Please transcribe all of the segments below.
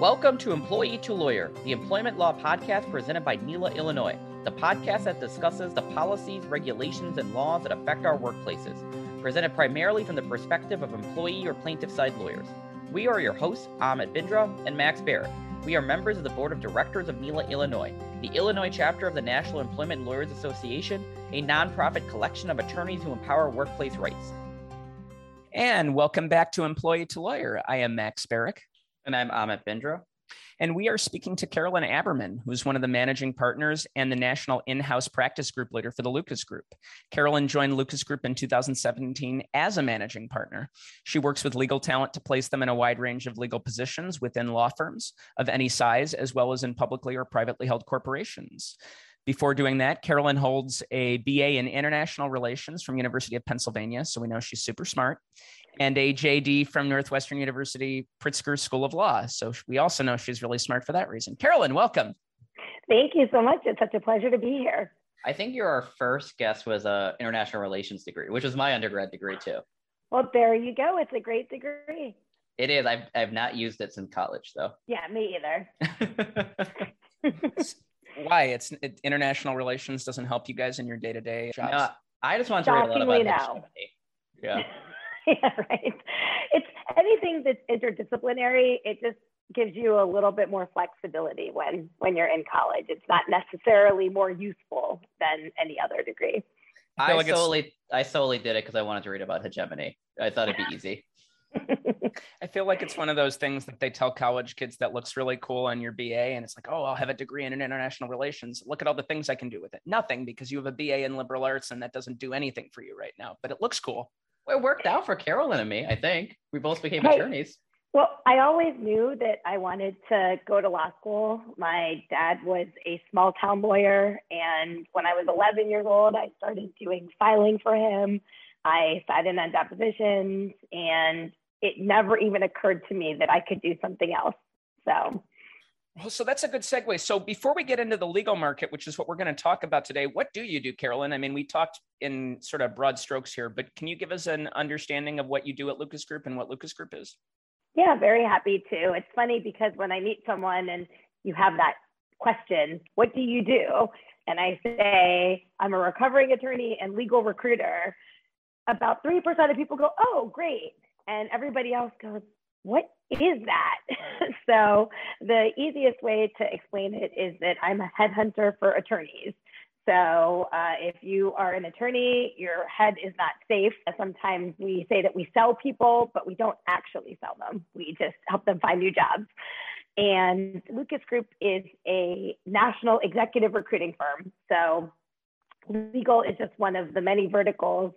Welcome to Employee to Lawyer, the employment law podcast presented by NELA Illinois, the podcast that discusses the policies, regulations, and laws that affect our workplaces, presented primarily from the perspective of employee or plaintiff side lawyers. We are your hosts, Amit Bindra and Max Barrett. We are members of the board of directors of NELA Illinois, the Illinois chapter of the National Employment Lawyers Association, a nonprofit collection of attorneys who empower workplace rights. And welcome back to Employee to Lawyer. I am Max Barrick. And I'm Amit Bindra. And we are speaking to Carolyn Aberman, who's one of the managing partners and the national in house practice group leader for the Lucas Group. Carolyn joined Lucas Group in 2017 as a managing partner. She works with legal talent to place them in a wide range of legal positions within law firms of any size, as well as in publicly or privately held corporations. Before doing that, Carolyn holds a BA in International Relations from University of Pennsylvania, so we know she's super smart, and a JD from Northwestern University Pritzker School of Law. So we also know she's really smart for that reason. Carolyn, welcome. Thank you so much. It's such a pleasure to be here. I think your first guest was a international relations degree, which was my undergrad degree too. Well, there you go. It's a great degree. It is. I've I've not used it since college though. Yeah, me either. Why? It's it, international relations doesn't help you guys in your day to day jobs. No, I just want to read a lot about no. Yeah. yeah, right. It's anything that's interdisciplinary. It just gives you a little bit more flexibility when when you're in college. It's not necessarily more useful than any other degree. I, I solely I solely did it because I wanted to read about hegemony. I thought it'd be easy. I feel like it's one of those things that they tell college kids that looks really cool on your BA. And it's like, oh, I'll have a degree in international relations. Look at all the things I can do with it. Nothing because you have a BA in liberal arts and that doesn't do anything for you right now, but it looks cool. It worked out for Carolyn and me, I think. We both became hey, attorneys. Well, I always knew that I wanted to go to law school. My dad was a small town lawyer. And when I was 11 years old, I started doing filing for him. I sat in on depositions and it never even occurred to me that I could do something else. So, well, so that's a good segue. So before we get into the legal market, which is what we're going to talk about today, what do you do, Carolyn? I mean, we talked in sort of broad strokes here, but can you give us an understanding of what you do at Lucas Group and what Lucas Group is? Yeah, very happy to. It's funny because when I meet someone and you have that question, what do you do? And I say, I'm a recovering attorney and legal recruiter. About 3% of people go, oh, great and everybody else goes, what is that? so the easiest way to explain it is that I'm a headhunter for attorneys. So uh, if you are an attorney, your head is not safe. Sometimes we say that we sell people, but we don't actually sell them. We just help them find new jobs. And Lucas Group is a national executive recruiting firm. So legal is just one of the many verticals.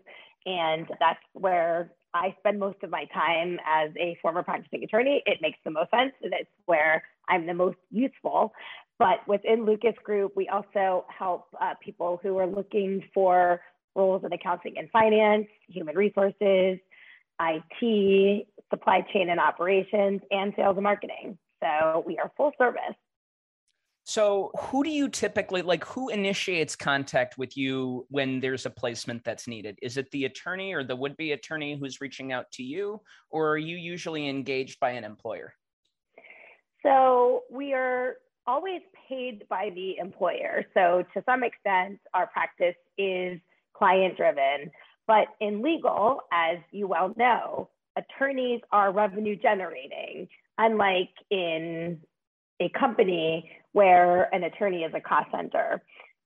And that's where I spend most of my time as a former practicing attorney. It makes the most sense, and it's where I'm the most useful. But within Lucas Group, we also help uh, people who are looking for roles in accounting and finance, human resources, IT, supply chain and operations, and sales and marketing. So we are full service. So, who do you typically like? Who initiates contact with you when there's a placement that's needed? Is it the attorney or the would be attorney who's reaching out to you, or are you usually engaged by an employer? So, we are always paid by the employer. So, to some extent, our practice is client driven. But in legal, as you well know, attorneys are revenue generating, unlike in a company where an attorney is a cost center.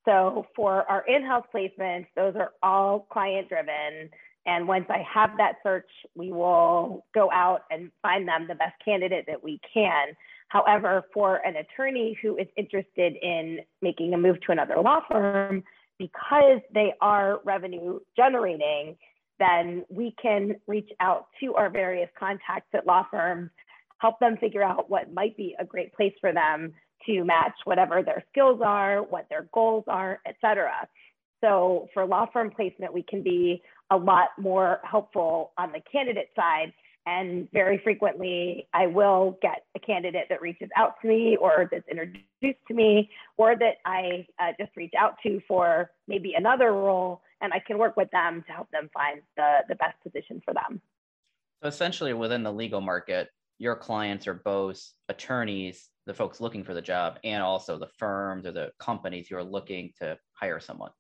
So for our in-house placements, those are all client driven. And once I have that search, we will go out and find them the best candidate that we can. However, for an attorney who is interested in making a move to another law firm, because they are revenue generating, then we can reach out to our various contacts at law firms, help them figure out what might be a great place for them to match whatever their skills are, what their goals are, et cetera. So for law firm placement, we can be a lot more helpful on the candidate side. And very frequently, I will get a candidate that reaches out to me or that's introduced to me or that I uh, just reach out to for maybe another role. And I can work with them to help them find the, the best position for them. So essentially, within the legal market, your clients are both attorneys, the folks looking for the job, and also the firms or the companies who are looking to hire someone?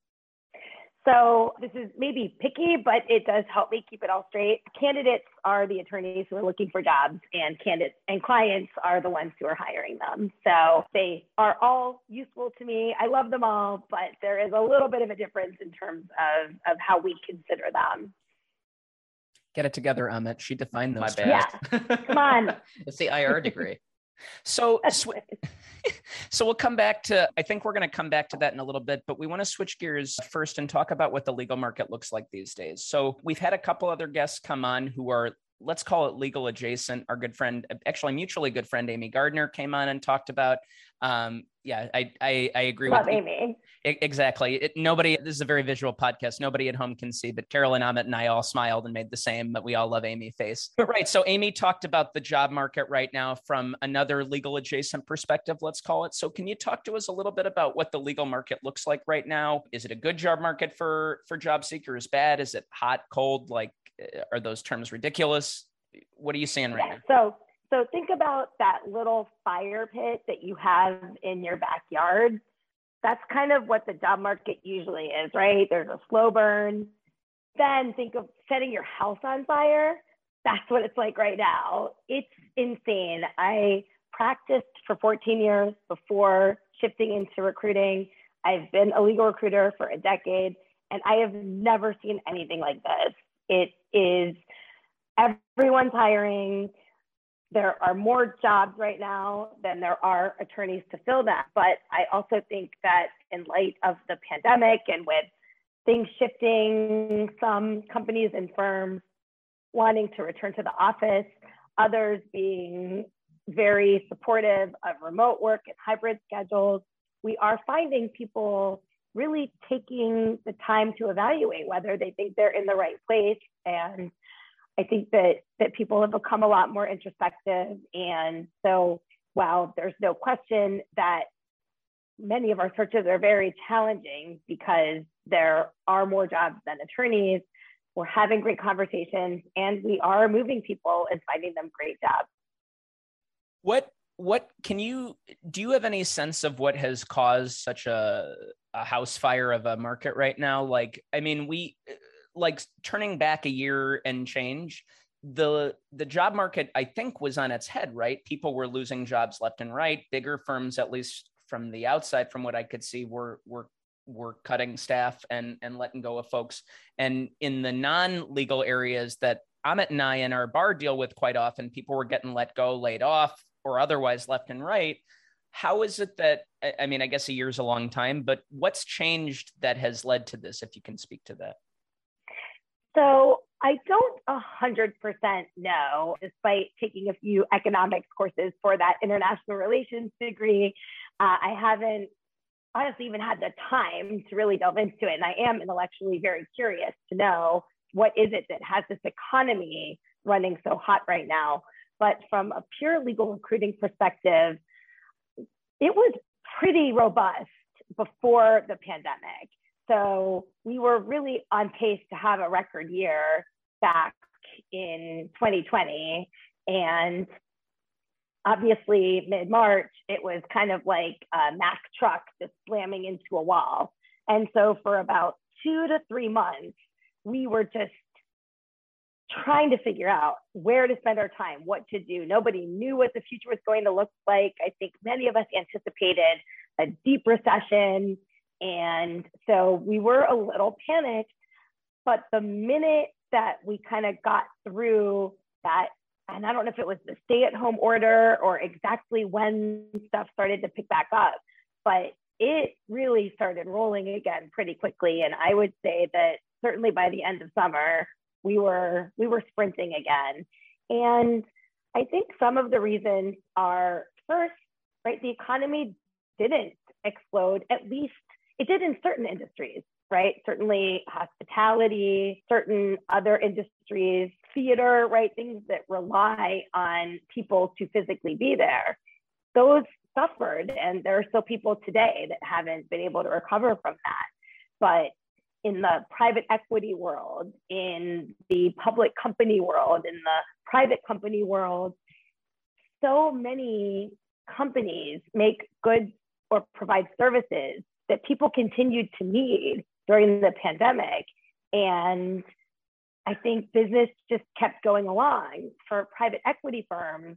So this is maybe picky, but it does help me keep it all straight. Candidates are the attorneys who are looking for jobs, and candidates and clients are the ones who are hiring them. So they are all useful to me. I love them all, but there is a little bit of a difference in terms of, of how we consider them. Get it together, Amit. She defined those. My bad. Yeah. Come on. it's the IR degree. So, sw- so we'll come back to. I think we're going to come back to that in a little bit, but we want to switch gears first and talk about what the legal market looks like these days. So we've had a couple other guests come on who are let's call it legal adjacent. Our good friend, actually mutually good friend, Amy Gardner came on and talked about. Um, yeah, I I, I agree Love with Amy. Exactly. It, nobody. This is a very visual podcast. Nobody at home can see, but Carolyn Amit and I all smiled and made the same. But we all love Amy face. But right. So Amy talked about the job market right now from another legal adjacent perspective. Let's call it. So can you talk to us a little bit about what the legal market looks like right now? Is it a good job market for for job seekers? Bad? Is it hot? Cold? Like, Uh, are those terms ridiculous? What are you saying right yeah. now? So so think about that little fire pit that you have in your backyard. That's kind of what the job market usually is, right? There's a slow burn. Then think of setting your house on fire. That's what it's like right now. It's insane. I practiced for 14 years before shifting into recruiting. I've been a legal recruiter for a decade, and I have never seen anything like this. It is everyone's hiring there are more jobs right now than there are attorneys to fill that. But I also think that in light of the pandemic and with things shifting, some companies and firms wanting to return to the office, others being very supportive of remote work and hybrid schedules, we are finding people really taking the time to evaluate whether they think they're in the right place and I think that that people have become a lot more introspective. And so while there's no question that many of our searches are very challenging because there are more jobs than attorneys, we're having great conversations and we are moving people and finding them great jobs. What what can you do you have any sense of what has caused such a, a house fire of a market right now? Like i mean we like turning back a year and change the the job market i think was on its head right? People were losing jobs left and right. Bigger firms at least from the outside from what i could see were were were cutting staff and and letting go of folks. And in the non-legal areas that amit and i in our bar deal with quite often people were getting let go laid off or otherwise left and right how is it that i mean i guess a year's a long time but what's changed that has led to this if you can speak to that so I don't a hundred percent know, despite taking a few economics courses for that international relations degree. Uh, I haven't honestly even had the time to really delve into it. And I am intellectually very curious to know what is it that has this economy running so hot right now. But from a pure legal recruiting perspective, it was pretty robust before the pandemic. So we were really on pace to have a record year back in 2020. And obviously, mid March, it was kind of like a Mack truck just slamming into a wall. And so for about two to three months, we were just trying to figure out where to spend our time, what to do. Nobody knew what the future was going to look like. I think many of us anticipated a deep recession, and so we were a little panicked. But the minute that we kind of got through that, and I don't know if it was the stay at home order or exactly when stuff started to pick back up, but it really started rolling again pretty quickly. And I would say that certainly by the end of summer, we were we were sprinting again. And I think some of the reasons are first, right, the economy didn't explode, at least it did in certain industries, right? Certainly hospitality, certain other industries, theater, right? Things that rely on people to physically be there. Those suffered, and there are still people today that haven't been able to recover from that. But in the private equity world, in the public company world, in the private company world, so many companies make goods or provide services that people continued to need during the pandemic. And I think business just kept going along. For private equity firms,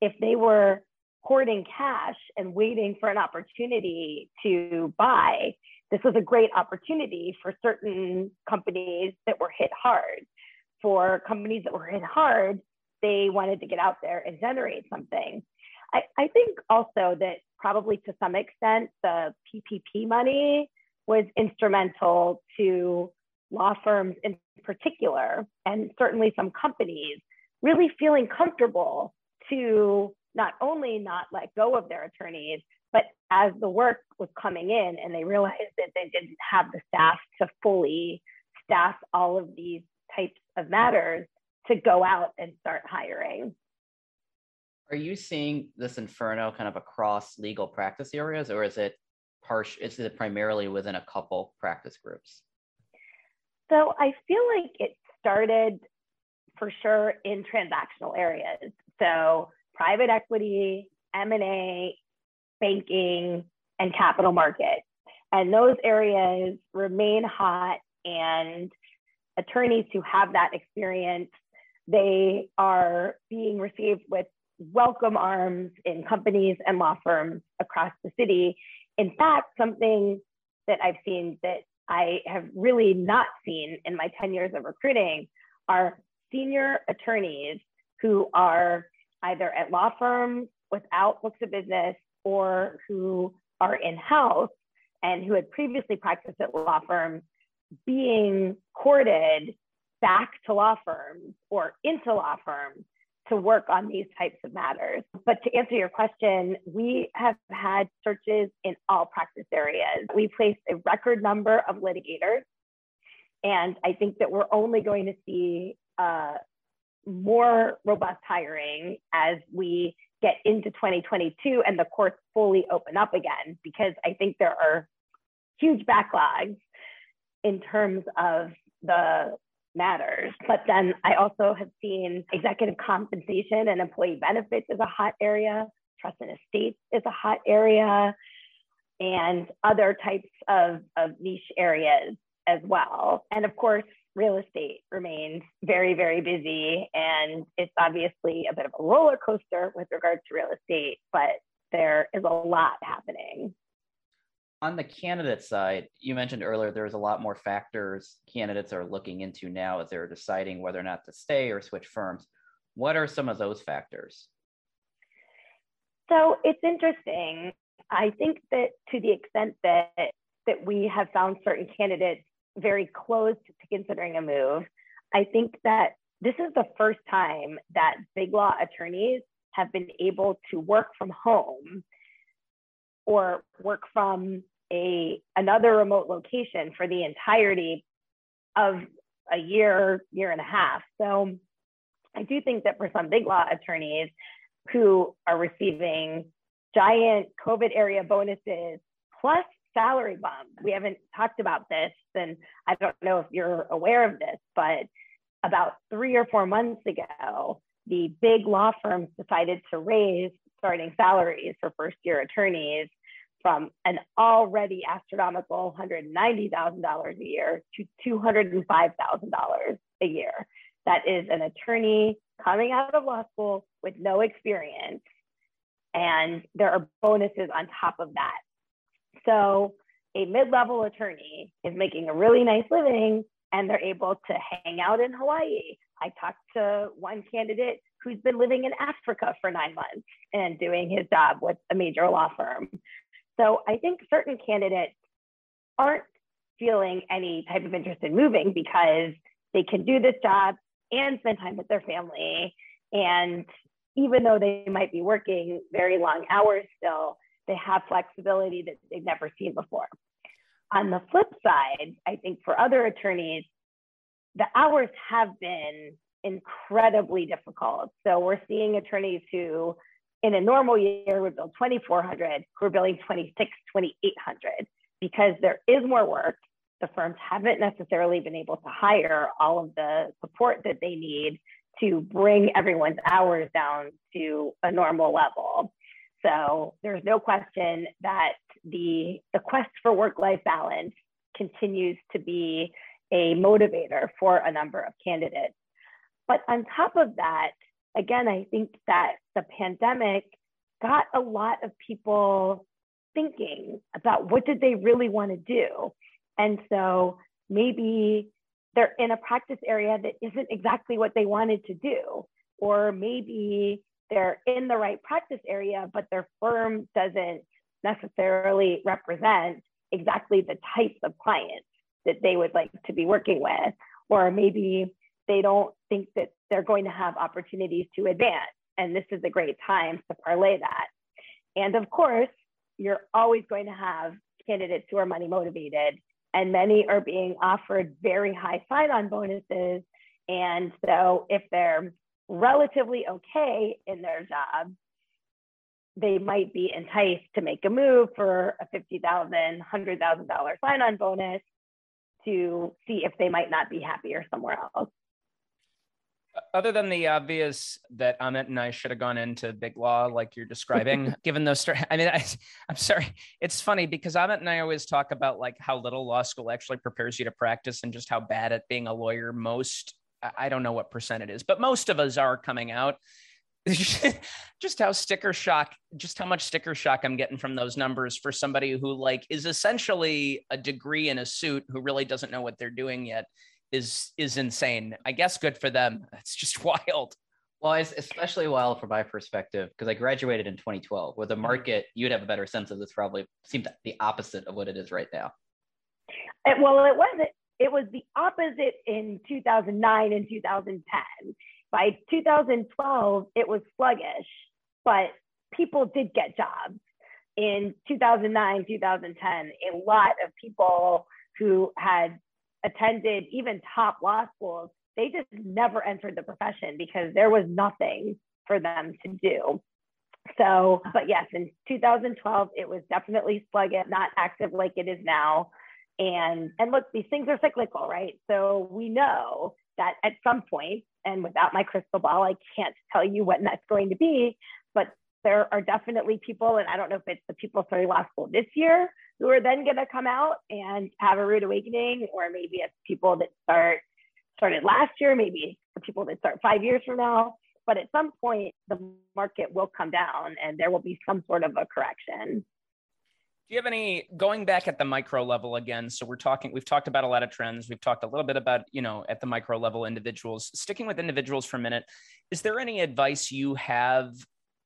if they were hoarding cash and waiting for an opportunity to buy, this was a great opportunity for certain companies that were hit hard. For companies that were hit hard, they wanted to get out there and generate something. I, I think also that probably to some extent, the PPP money was instrumental to law firms in particular, and certainly some companies really feeling comfortable to not only not let go of their attorneys, but as the work was coming in and they realized that they didn't have the staff to fully staff all of these types of matters to go out and start hiring. Are you seeing this inferno kind of across legal practice areas, or is it partial? Is it primarily within a couple practice groups? So I feel like it started for sure in transactional areas. So private equity, M&A, banking, and capital markets. And those areas remain hot and attorneys who have that experience, they are being received with welcome arms in companies and law firms across the city. In fact, something that I've seen that I have really not seen in my 10 years of recruiting are senior attorneys who are either at law firms without books of business or who are in house and who had previously practiced at law firms being courted back to law firms or into law firms to work on these types of matters. But to answer your question, we have had searches in all practice areas. We placed a record number of litigators. And I think that we're only going to see uh, more robust hiring as we get into 2022 and the courts fully open up again, because I think there are huge backlogs in terms of the matters. But then I also have seen executive compensation and employee benefits is a hot area, trust and estates is a hot area, and other types of, of niche areas as well. And of course, real estate remains very, very busy. And it's obviously a bit of a roller coaster with regard to real estate, but there is a lot happening. On the candidate side, you mentioned earlier there's a lot more factors candidates are looking into now as they're deciding whether or not to stay or switch firms. What are some of those factors? So it's interesting. I think that to the extent that that we have found certain candidates very close to considering a move. I think that this is the first time that big law attorneys have been able to work from home or work from a another remote location for the entirety of a year, year and a half. So I do think that for some big law attorneys who are receiving giant COVID area bonuses plus salary bump. We haven't talked about this, and I don't know if you're aware of this, but about three or four months ago, the big law firms decided to raise starting salaries for first year attorneys from an already astronomical $190,000 a year to $205,000 a year. That is an attorney coming out of law school with no experience. And there are bonuses on top of that. So a mid-level attorney is making a really nice living and they're able to hang out in Hawaii. I talked to one candidate who's been living in Africa for nine months and doing his job with a major law firm. So I think certain candidates aren't feeling any type of interest in moving because they can do this job and spend time with their family. And even though they might be working very long hours still, they have flexibility that they've never seen before. On the flip side, I think for other attorneys, the hours have been incredibly difficult. So we're seeing attorneys who in a normal year would bill 2400 who are billing 26 2800 because there is more work the firms haven't necessarily been able to hire all of the support that they need to bring everyone's hours down to a normal level. So there's no question that the, the quest for work-life balance continues to be a motivator for a number of candidates. But on top of that, again, I think that the pandemic got a lot of people thinking about what did they really want to do. And so maybe they're in a practice area that isn't exactly what they wanted to do. Or maybe they're in the right practice area, but their firm doesn't necessarily represent exactly the types of clients that they would like to be working with. Or maybe they don't think that they're going to have opportunities to advance. And this is a great time to parlay that. And of course, you're always going to have candidates who are money motivated and many are being offered very high sign-on bonuses. And so if they're relatively okay in their job, they might be enticed to make a move for a $50,000, $100,000 sign-on bonus to see if they might not be happier somewhere else other than the obvious that Amit and I should have gone into big law like you're describing, given those I mean, I, am sorry. It's funny because Amit and I always talk about like how little law school actually prepares you to practice and just how bad at being a lawyer most, I don't know what percent it is, but most of us are coming out. just how sticker shock, just how much sticker shock I'm getting from those numbers for somebody who like is essentially a degree in a suit who really doesn't know what they're doing yet is is insane. I guess good for them. It's just wild. Well, it's especially wild from my perspective because I graduated in 2012. Where the mm-hmm. market, you'd have a better sense of this. Probably seemed the opposite of what it is right now. It, well, it wasn't. It was the opposite in 2009 and 2010. By 2012, it was sluggish, but people did get jobs. In 2009, 2010, a lot of people who had attended even top law schools, they just never entered the profession because there was nothing for them to do. So, but yes, in 2012, it was definitely sluggish, not active like it is now. And and look, these things are cyclical, right? So we know that at some point, and without my crystal ball, I can't tell you when that's going to be, but there are definitely people, and I don't know if it's the people starting law school this year who are then going to come out and have a rude awakening, or maybe it's people that start started last year, maybe the people that start five years from now. But at some point, the market will come down, and there will be some sort of a correction. You have any going back at the micro level again? So we're talking, we've talked about a lot of trends. We've talked a little bit about, you know, at the micro level individuals. Sticking with individuals for a minute, is there any advice you have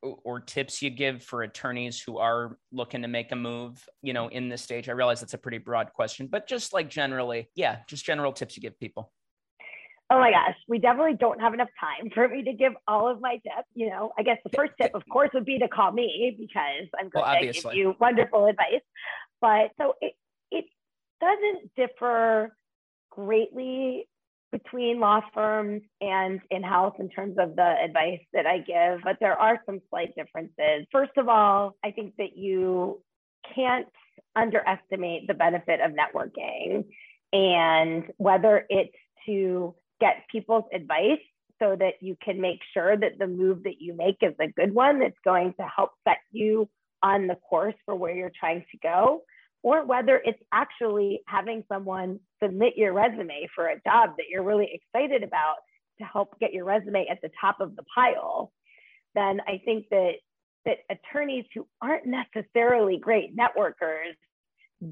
or tips you give for attorneys who are looking to make a move, you know, in this stage? I realize that's a pretty broad question, but just like generally, yeah, just general tips you give people. Oh my gosh, we definitely don't have enough time for me to give all of my tips. You know, I guess the first tip, of course, would be to call me because I'm going well, to give you wonderful advice. But so it it doesn't differ greatly between law firms and in-house in terms of the advice that I give, but there are some slight differences. First of all, I think that you can't underestimate the benefit of networking and whether it's to get people's advice so that you can make sure that the move that you make is a good one that's going to help set you on the course for where you're trying to go or whether it's actually having someone submit your resume for a job that you're really excited about to help get your resume at the top of the pile, then I think that that attorneys who aren't necessarily great networkers,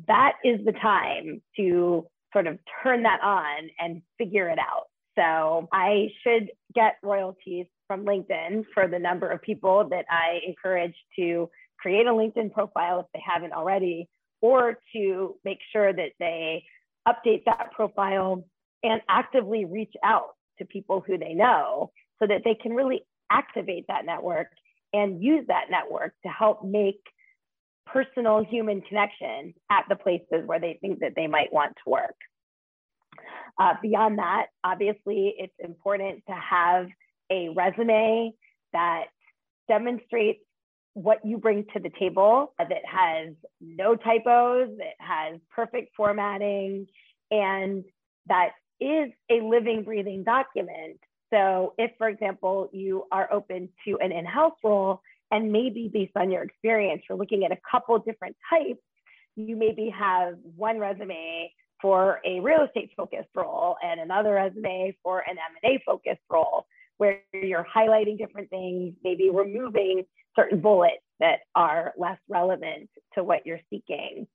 that is the time to sort of turn that on and figure it out. So I should get royalties from LinkedIn for the number of people that I encourage to create a LinkedIn profile if they haven't already, or to make sure that they update that profile and actively reach out to people who they know so that they can really activate that network and use that network to help make personal human connections at the places where they think that they might want to work. Uh, beyond that, obviously, it's important to have a resume that demonstrates what you bring to the table that has no typos, that has perfect formatting, and that is a living, breathing document. So, if, for example, you are open to an in house role, and maybe based on your experience, you're looking at a couple different types, you maybe have one resume for a real estate focused role and another resume for an M&A focused role where you're highlighting different things, maybe removing certain bullets that are less relevant to what you're seeking.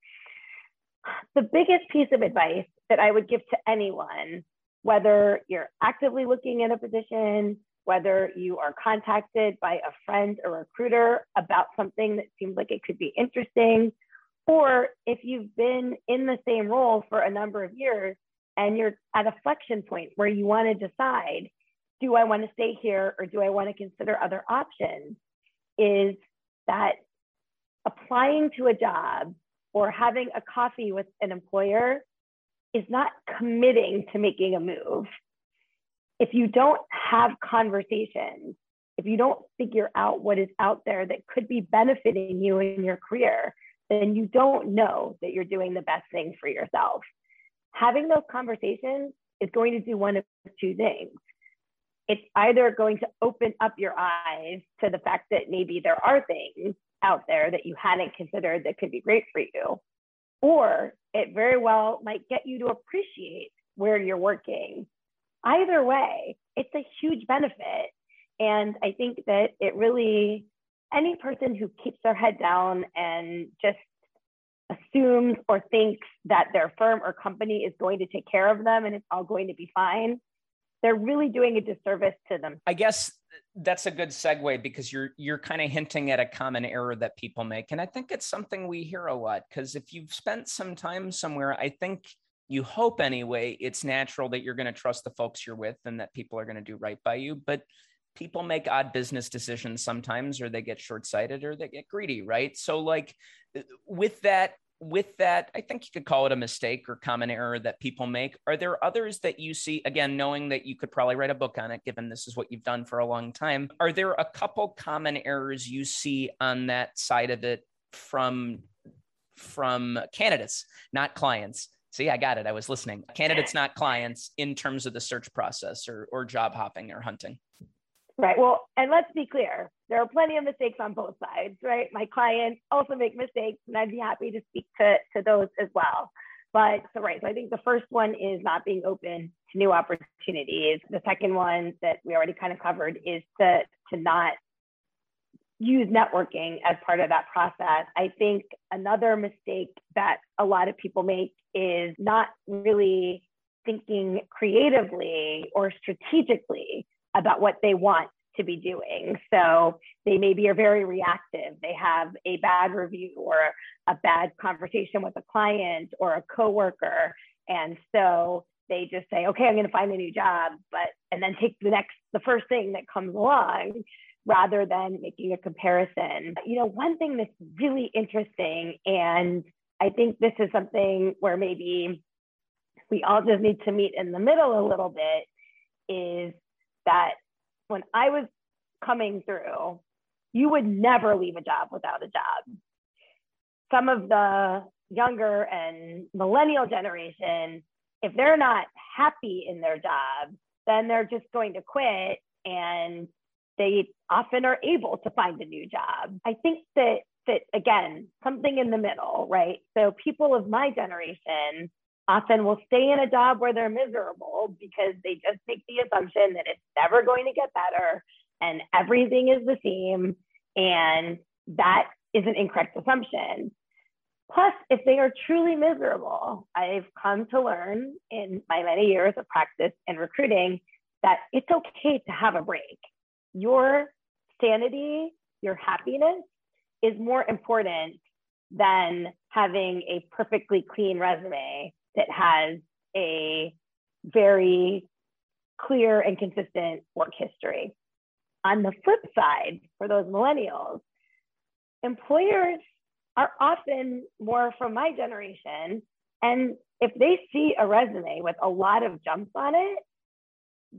The biggest piece of advice that I would give to anyone whether you're actively looking at a position, whether you are contacted by a friend or recruiter about something that seems like it could be interesting, or if you've been in the same role for a number of years and you're at a flexion point where you want to decide, do I want to stay here or do I want to consider other options? Is that applying to a job or having a coffee with an employer is not committing to making a move. If you don't have conversations, if you don't figure out what is out there that could be benefiting you in your career, then you don't know that you're doing the best thing for yourself. Having those conversations is going to do one of two things. It's either going to open up your eyes to the fact that maybe there are things out there that you hadn't considered that could be great for you, or it very well might get you to appreciate where you're working. Either way, it's a huge benefit. And I think that it really, any person who keeps their head down and just assumes or thinks that their firm or company is going to take care of them and it's all going to be fine, they're really doing a disservice to them. I guess that's a good segue because you're you're kind of hinting at a common error that people make and i think it's something we hear a lot because if you've spent some time somewhere i think you hope anyway it's natural that you're going to trust the folks you're with and that people are going to do right by you but people make odd business decisions sometimes or they get short-sighted or they get greedy right so like uh, with that with that, I think you could call it a mistake or common error that people make. Are there others that you see, again, knowing that you could probably write a book on it, given this is what you've done for a long time? Are there a couple common errors you see on that side of it from from candidates, not clients? See, I got it. I was listening. Candidates, not clients, in terms of the search process or, or job hopping or hunting. Right. Well, and let's be clear there are plenty of mistakes on both sides, right? My clients also make mistakes, and I'd be happy to speak to, to those as well. But so, right. So, I think the first one is not being open to new opportunities. The second one that we already kind of covered is to, to not use networking as part of that process. I think another mistake that a lot of people make is not really thinking creatively or strategically about what they want to be doing. So they maybe are very reactive. They have a bad review or a bad conversation with a client or a coworker. And so they just say, okay, I'm going to find a new job, but, and then take the next, the first thing that comes along rather than making a comparison. You know, one thing that's really interesting, and I think this is something where maybe we all just need to meet in the middle a little bit, is that when I was coming through, you would never leave a job without a job. Some of the younger and millennial generation, if they're not happy in their job, then they're just going to quit and they often are able to find a new job. I think that that again, something in the middle, right? So people of my generation often will stay in a job where they're miserable because they just make the assumption that it's never going to get better and everything is the same. And that is an incorrect assumption. Plus, if they are truly miserable, I've come to learn in my many years of practice and recruiting that it's okay to have a break. Your sanity, your happiness is more important than having a perfectly clean resume that has a very clear and consistent work history. On the flip side, for those millennials, employers are often more from my generation. And if they see a resume with a lot of jumps on it,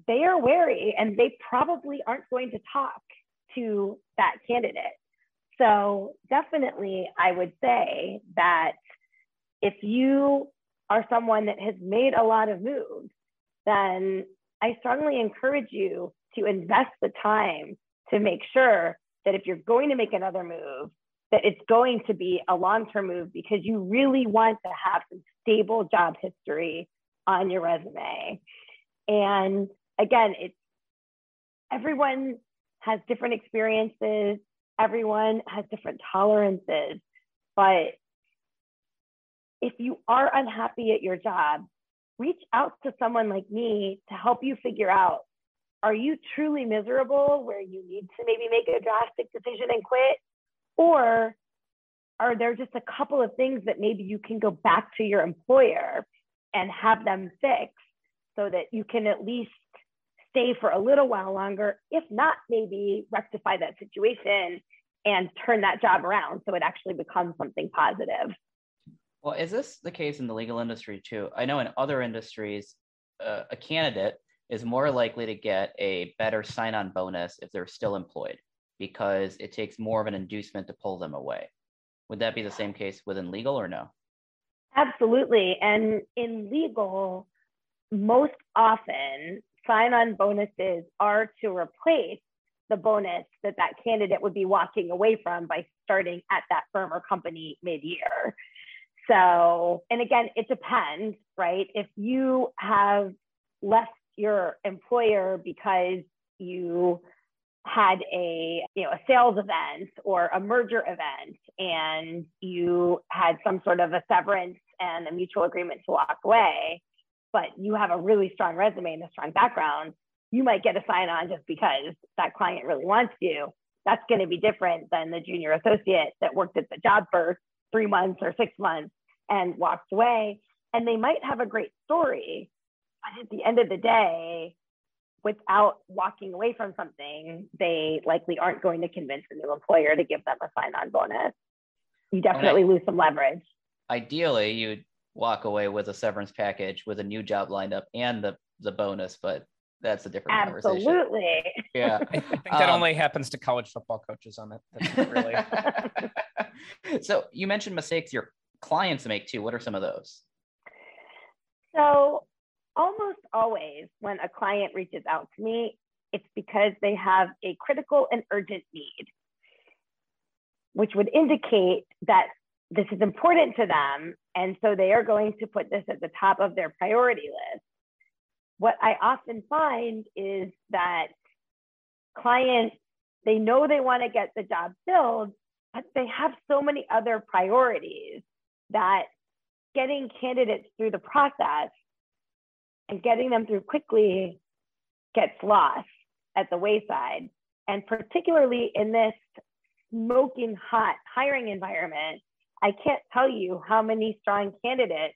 they are wary and they probably aren't going to talk to that candidate. So, definitely, I would say that if you are someone that has made a lot of moves, then I strongly encourage you to invest the time to make sure that if you're going to make another move, that it's going to be a long-term move because you really want to have some stable job history on your resume. And again, it's everyone has different experiences, everyone has different tolerances, but if you are unhappy at your job, reach out to someone like me to help you figure out are you truly miserable where you need to maybe make a drastic decision and quit? Or are there just a couple of things that maybe you can go back to your employer and have them fix so that you can at least stay for a little while longer, if not maybe rectify that situation and turn that job around so it actually becomes something positive. Well, is this the case in the legal industry too? I know in other industries, uh, a candidate is more likely to get a better sign on bonus if they're still employed because it takes more of an inducement to pull them away. Would that be the same case within legal or no? Absolutely. And in legal, most often sign on bonuses are to replace the bonus that that candidate would be walking away from by starting at that firm or company mid year. So, and again, it depends, right? If you have left your employer because you had a you know a sales event or a merger event and you had some sort of a severance and a mutual agreement to walk away but you have a really strong resume and a strong background you might get a sign on just because that client really wants you that's going to be different than the junior associate that worked at the job for three months or six months and walked away and they might have a great story but at the end of the day without walking away from something, they likely aren't going to convince the new employer to give them a sign on bonus. You definitely I, lose some leverage. Ideally, you'd walk away with a severance package with a new job lined up and the, the bonus, but that's a different Absolutely. conversation. Absolutely. Yeah. I think that um, only happens to college football coaches on that. really. so you mentioned mistakes your clients make too. What are some of those? So almost always when a client reaches out to me, it's because they have a critical and urgent need, which would indicate that this is important to them. And so they are going to put this at the top of their priority list. What I often find is that clients, they know they want to get the job filled, but they have so many other priorities that getting candidates through the process and getting them through quickly gets lost at the wayside. And particularly in this smoking hot hiring environment, I can't tell you how many strong candidates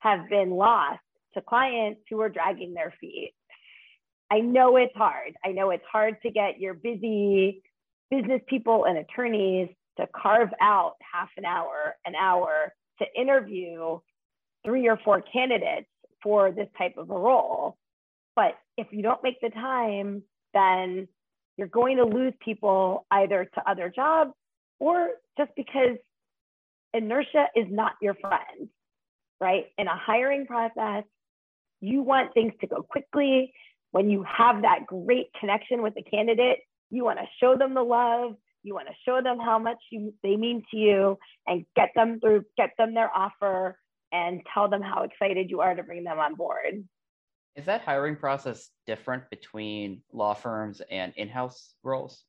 have been lost to clients who are dragging their feet. I know it's hard. I know it's hard to get your busy business people and attorneys to carve out half an hour, an hour to interview three or four candidates for this type of a role. But if you don't make the time, then you're going to lose people either to other jobs or just because inertia is not your friend, right? In a hiring process, you want things to go quickly. When you have that great connection with the candidate, you want to show them the love. You want to show them how much you, they mean to you and get them through, get them their offer and tell them how excited you are to bring them on board. Is that hiring process different between law firms and in house roles?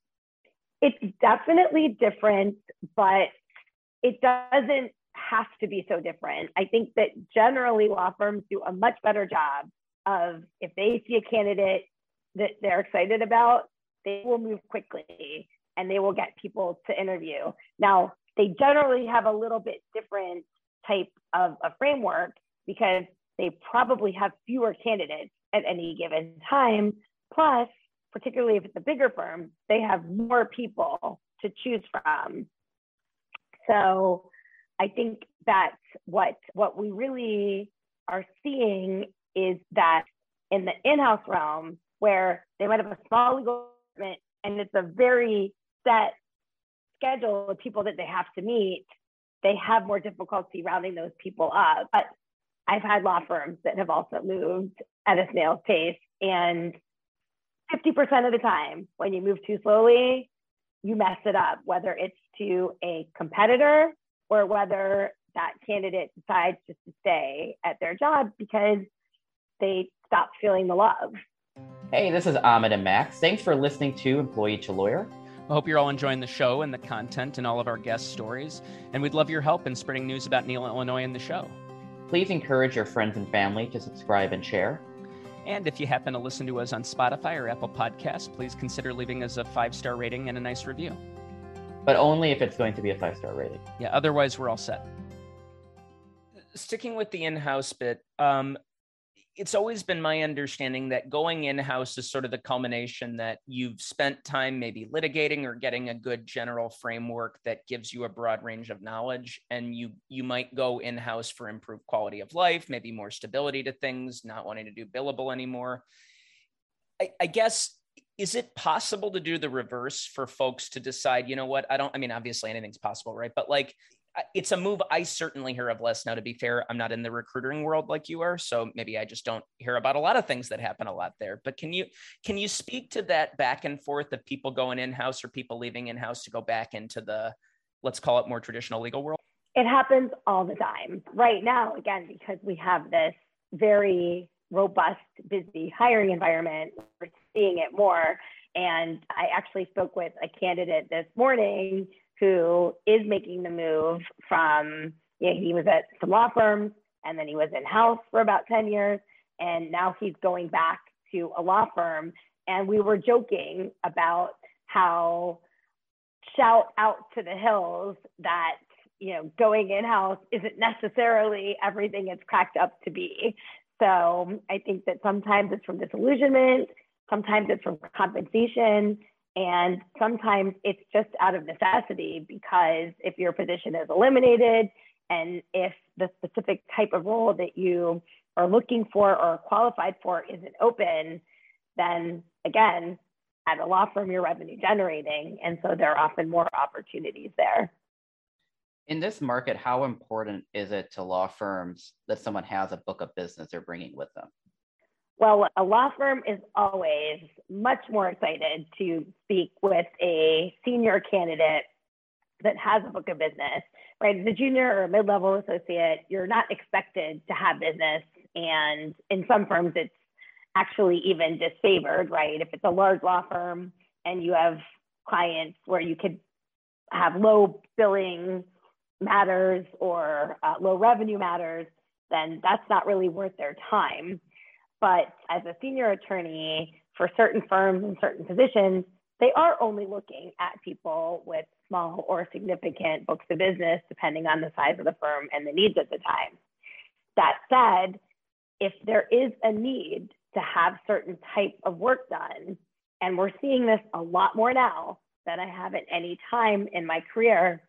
It's definitely different, but it doesn't have to be so different. I think that generally law firms do a much better job of if they see a candidate that they're excited about, they will move quickly and they will get people to interview. Now, they generally have a little bit different type of a framework because they probably have fewer candidates at any given time. Plus, particularly if it's a bigger firm, they have more people to choose from. So I think that what what we really are seeing is that in the in-house realm, where they might have a small legal department and it's a very set schedule of people that they have to meet, they have more difficulty rounding those people up. But I've had law firms that have also moved at a snail's pace And 50% of the time, when you move too slowly, you mess it up, whether it's to a competitor or whether that candidate decides just to stay at their job because they stop feeling the love. Hey, this is Amit and Max. Thanks for listening to Employee to Lawyer. I hope you're all enjoying the show and the content and all of our guest stories. And we'd love your help in spreading news about NELA, Illinois and the show. Please encourage your friends and family to subscribe and share. And if you happen to listen to us on Spotify or Apple Podcasts, please consider leaving us a five star rating and a nice review. But only if it's going to be a five star rating. Yeah, otherwise, we're all set. Sticking with the in house bit, um, it's always been my understanding that going in house is sort of the culmination that you've spent time maybe litigating or getting a good general framework that gives you a broad range of knowledge and you you might go in house for improved quality of life maybe more stability to things not wanting to do billable anymore. I, I guess is it possible to do the reverse for folks to decide you know what? I don't i mean obviously anything's possible right? But like it's a move I certainly hear of less now. To be fair, I'm not in the recruiting world like you are, so maybe I just don't hear about a lot of things that happen a lot there. But can you can you speak to that back and forth of people going in house or people leaving in house to go back into the let's call it more traditional legal world? It happens all the time. Right now, again, because we have this very robust, busy hiring environment, we're seeing it more. And I actually spoke with a candidate this morning who is making the move from, you know, he was at some law firms and then he was in house for about 10 years. And now he's going back to a law firm. And we were joking about how shout out to the hills that you know going in house isn't necessarily everything it's cracked up to be so i think that sometimes it's from disillusionment sometimes it's from compensation and sometimes it's just out of necessity because if your position is eliminated and if the specific type of role that you are looking for or qualified for isn't open, then again, at a law firm, you're revenue generating. And so there are often more opportunities there. In this market, how important is it to law firms that someone has a book of business they're bringing with them? Well, a law firm is always much more excited to speak with a senior candidate that has a book of business, right? As a junior or a mid level associate, you're not expected to have business. And in some firms, it's actually even disfavored, right? If it's a large law firm and you have clients where you could have low billing matters or uh, low revenue matters, then that's not really worth their time. But as a senior attorney for certain firms and certain positions, they are only looking at people with small or significant books of business, depending on the size of the firm and the needs at the time. That said, if there is a need to have certain type of work done, and we're seeing this a lot more now than I have at any time in my career,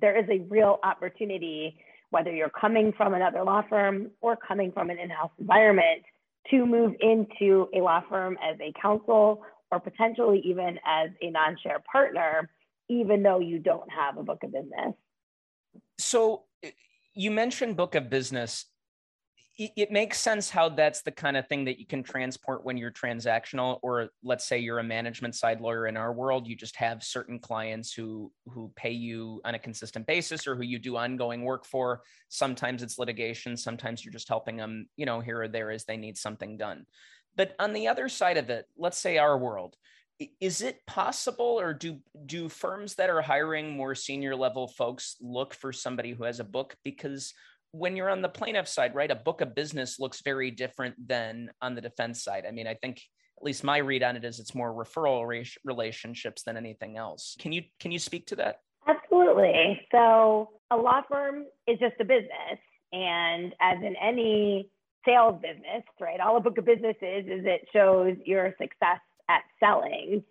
there is a real opportunity, whether you're coming from another law firm or coming from an in-house environment, to move into a law firm as a counsel or potentially even as a non-share partner, even though you don't have a book of business. So you mentioned book of business it makes sense how that's the kind of thing that you can transport when you're transactional or let's say you're a management side lawyer in our world you just have certain clients who who pay you on a consistent basis or who you do ongoing work for. Sometimes it's litigation sometimes you're just helping them you know here or there as they need something done. But on the other side of it let's say our world is it possible or do do firms that are hiring more senior level folks look for somebody who has a book? Because when you're on the plaintiff side, right, a book of business looks very different than on the defense side. I mean, I think at least my read on it is it's more referral re- relationships than anything else. Can you can you speak to that? Absolutely. So a law firm is just a business, and as in any sales business, right, all a book of business is is it shows your success at selling.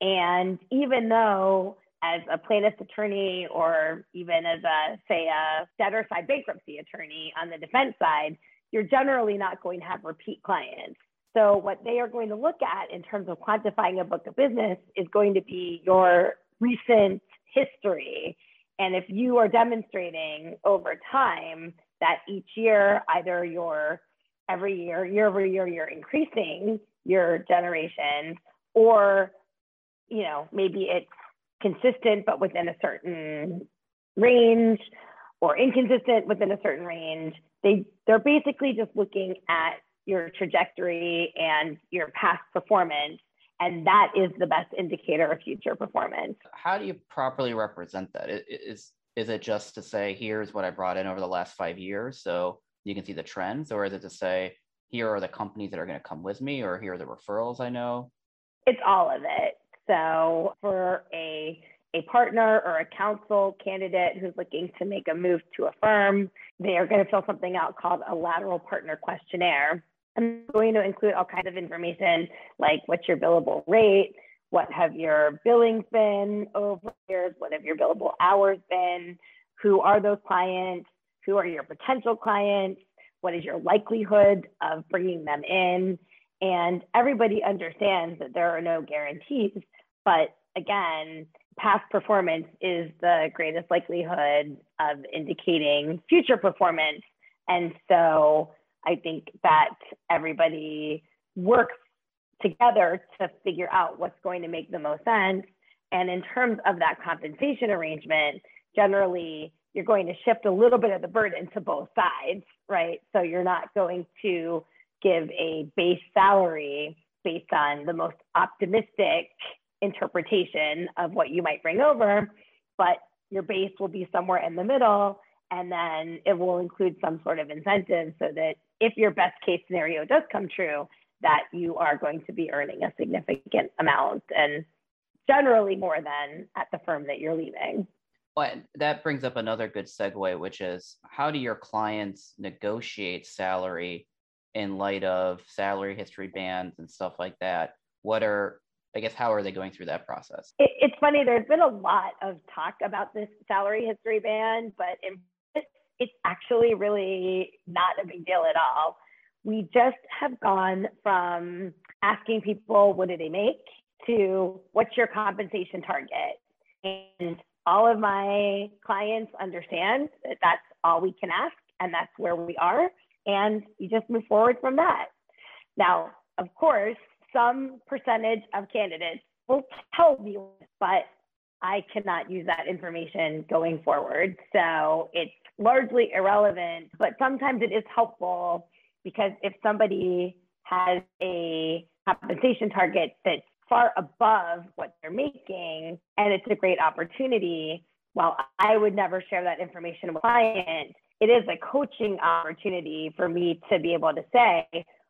And even though as a plaintiff's attorney or even as a, say, a debtor side bankruptcy attorney on the defense side, you're generally not going to have repeat clients. So, what they are going to look at in terms of quantifying a book of business is going to be your recent history. And if you are demonstrating over time that each year, either you're every year, year over year, you're increasing your generations, or you know, maybe it's consistent but within a certain range or inconsistent within a certain range. They they're basically just looking at your trajectory and your past performance and that is the best indicator of future performance. How do you properly represent that? Is is it just to say here's what I brought in over the last 5 years so you can see the trends or is it to say here are the companies that are going to come with me or here are the referrals I know? It's all of it. So for a a partner or a counsel candidate who's looking to make a move to a firm, they are going to fill something out called a lateral partner questionnaire. I'm going to include all kinds of information like what's your billable rate, what have your billings been over years, what have your billable hours been, who are those clients, who are your potential clients, what is your likelihood of bringing them in. And everybody understands that there are no guarantees, but again, past performance is the greatest likelihood of indicating future performance. And so I think that everybody works together to figure out what's going to make the most sense. And in terms of that compensation arrangement, generally you're going to shift a little bit of the burden to both sides, right? So you're not going to give a base salary based on the most optimistic interpretation of what you might bring over, but your base will be somewhere in the middle. And then it will include some sort of incentive so that if your best case scenario does come true, that you are going to be earning a significant amount and generally more than at the firm that you're leaving. Well, that brings up another good segue, which is how do your clients negotiate salary in light of salary history bans and stuff like that? What are I guess how are they going through that process? It, it's funny. There's been a lot of talk about this salary history ban, but it's actually really not a big deal at all. We just have gone from asking people what do they make to what's your compensation target, and all of my clients understand that that's all we can ask, and that's where we are, and you just move forward from that. Now, of course, some percentage of candidates will tell you, but I cannot use that information going forward. So it's largely irrelevant, but sometimes it is helpful because if somebody has a compensation target that's far above what they're making and it's a great opportunity, while I would never share that information with clients, it is a coaching opportunity for me to be able to say,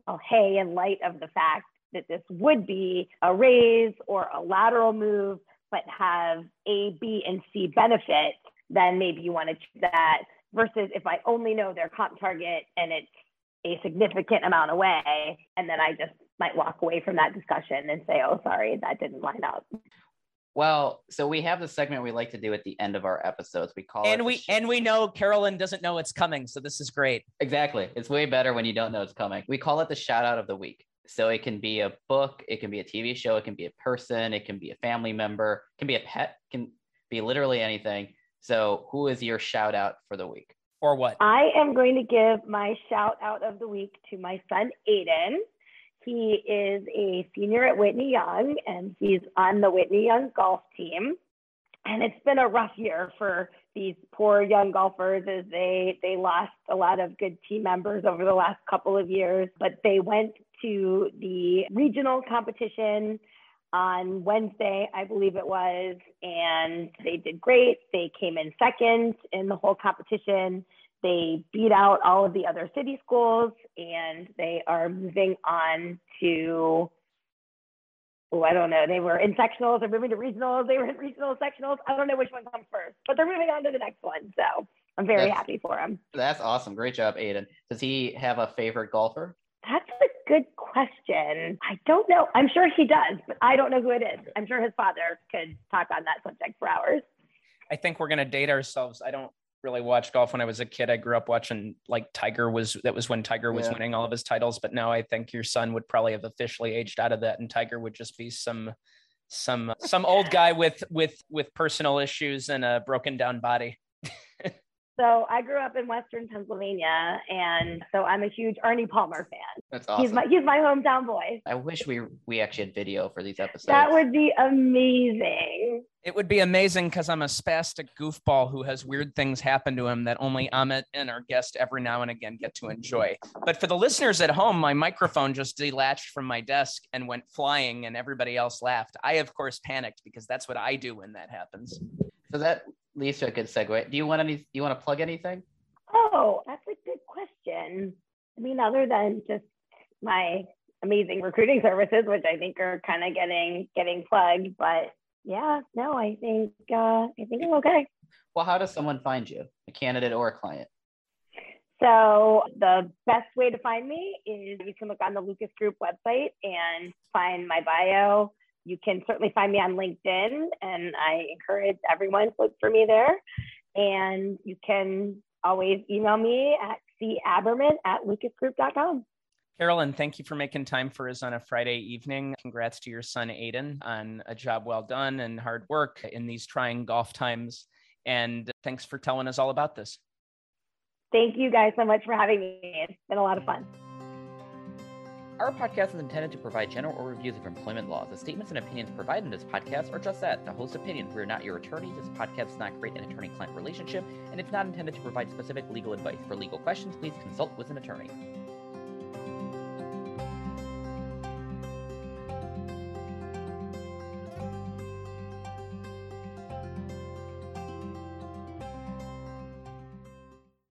oh, hey, in light of the fact that this would be a raise or a lateral move, but have A, B, and C benefits, then maybe you want to choose that. Versus if I only know their comp target and it's a significant amount away, and then I just might walk away from that discussion and say, oh, sorry, that didn't line up. Well, so we have the segment we like to do at the end of our episodes. We call and it we sh- and we know Carolyn doesn't know it's coming, so this is great. Exactly, it's way better when you don't know it's coming. We call it the shout out of the week. So it can be a book, it can be a TV show, it can be a person, it can be a family member, it can be a pet, can be literally anything. So who is your shout out for the week? Or what? I am going to give my shout out of the week to my son Aiden. He is a senior at Whitney Young and he's on the Whitney Young golf team. And it's been a rough year for these poor young golfers as they they lost a lot of good team members over the last couple of years but they went to the regional competition on Wednesday, I believe it was, and they did great. They came in second in the whole competition. They beat out all of the other city schools, and they are moving on to. Oh, I don't know. They were in sectionals. They're moving to regionals. They were in regional sectionals. I don't know which one comes first, but they're moving on to the next one. So I'm very That's- happy for them. That's awesome. Great job, Aiden. Does he have a favorite golfer? That's a good question. I don't know. I'm sure he does, but I don't know who it is. I'm sure his father could talk on that subject for hours. I think we're gonna date ourselves. I don't really watch golf when I was a kid. I grew up watching like Tiger was that was when Tiger was Yeah. winning all of his titles, but now I think your son would probably have officially aged out of that and Tiger would just be some some some old guy with with with personal issues and a broken down body. So I grew up in Western Pennsylvania, and so I'm a huge Arnie Palmer fan. That's awesome. He's my he's my hometown boy. I wish we we actually had video for these episodes. That would be amazing. It would be amazing because I'm a spastic goofball who has weird things happen to him that only Amit and our guest every now and again get to enjoy. But for the listeners at home, my microphone just delatched from my desk and went flying, and everybody else laughed. I, of course, panicked because that's what I do when that happens. So that leads to a good segue. Do you want any? Do you want to plug anything? Oh, that's a good question. I mean, other than just my amazing recruiting services, which I think are kind of getting getting plugged, but yeah, no, I think uh, I think I'm okay. Well, how does someone find you, a candidate or a client? So the best way to find me is you can look on the Lucas Group website and find my bio. You can certainly find me on LinkedIn, and I encourage everyone to look for me there. And you can always email me at caberman at lucasgroup.com. Carolyn, thank you for making time for us on a Friday evening. Congrats to your son, Aiden, on a job well done and hard work in these trying golf times. And thanks for telling us all about this. Thank you guys so much for having me. It's been a lot of fun. Our podcast is intended to provide general overviews of employment laws. The statements and opinions provided in this podcast are just that, the host opinions. We are not your attorney. This podcast does not create an attorney-client relationship, and it's not intended to provide specific legal advice. For legal questions, please consult with an attorney.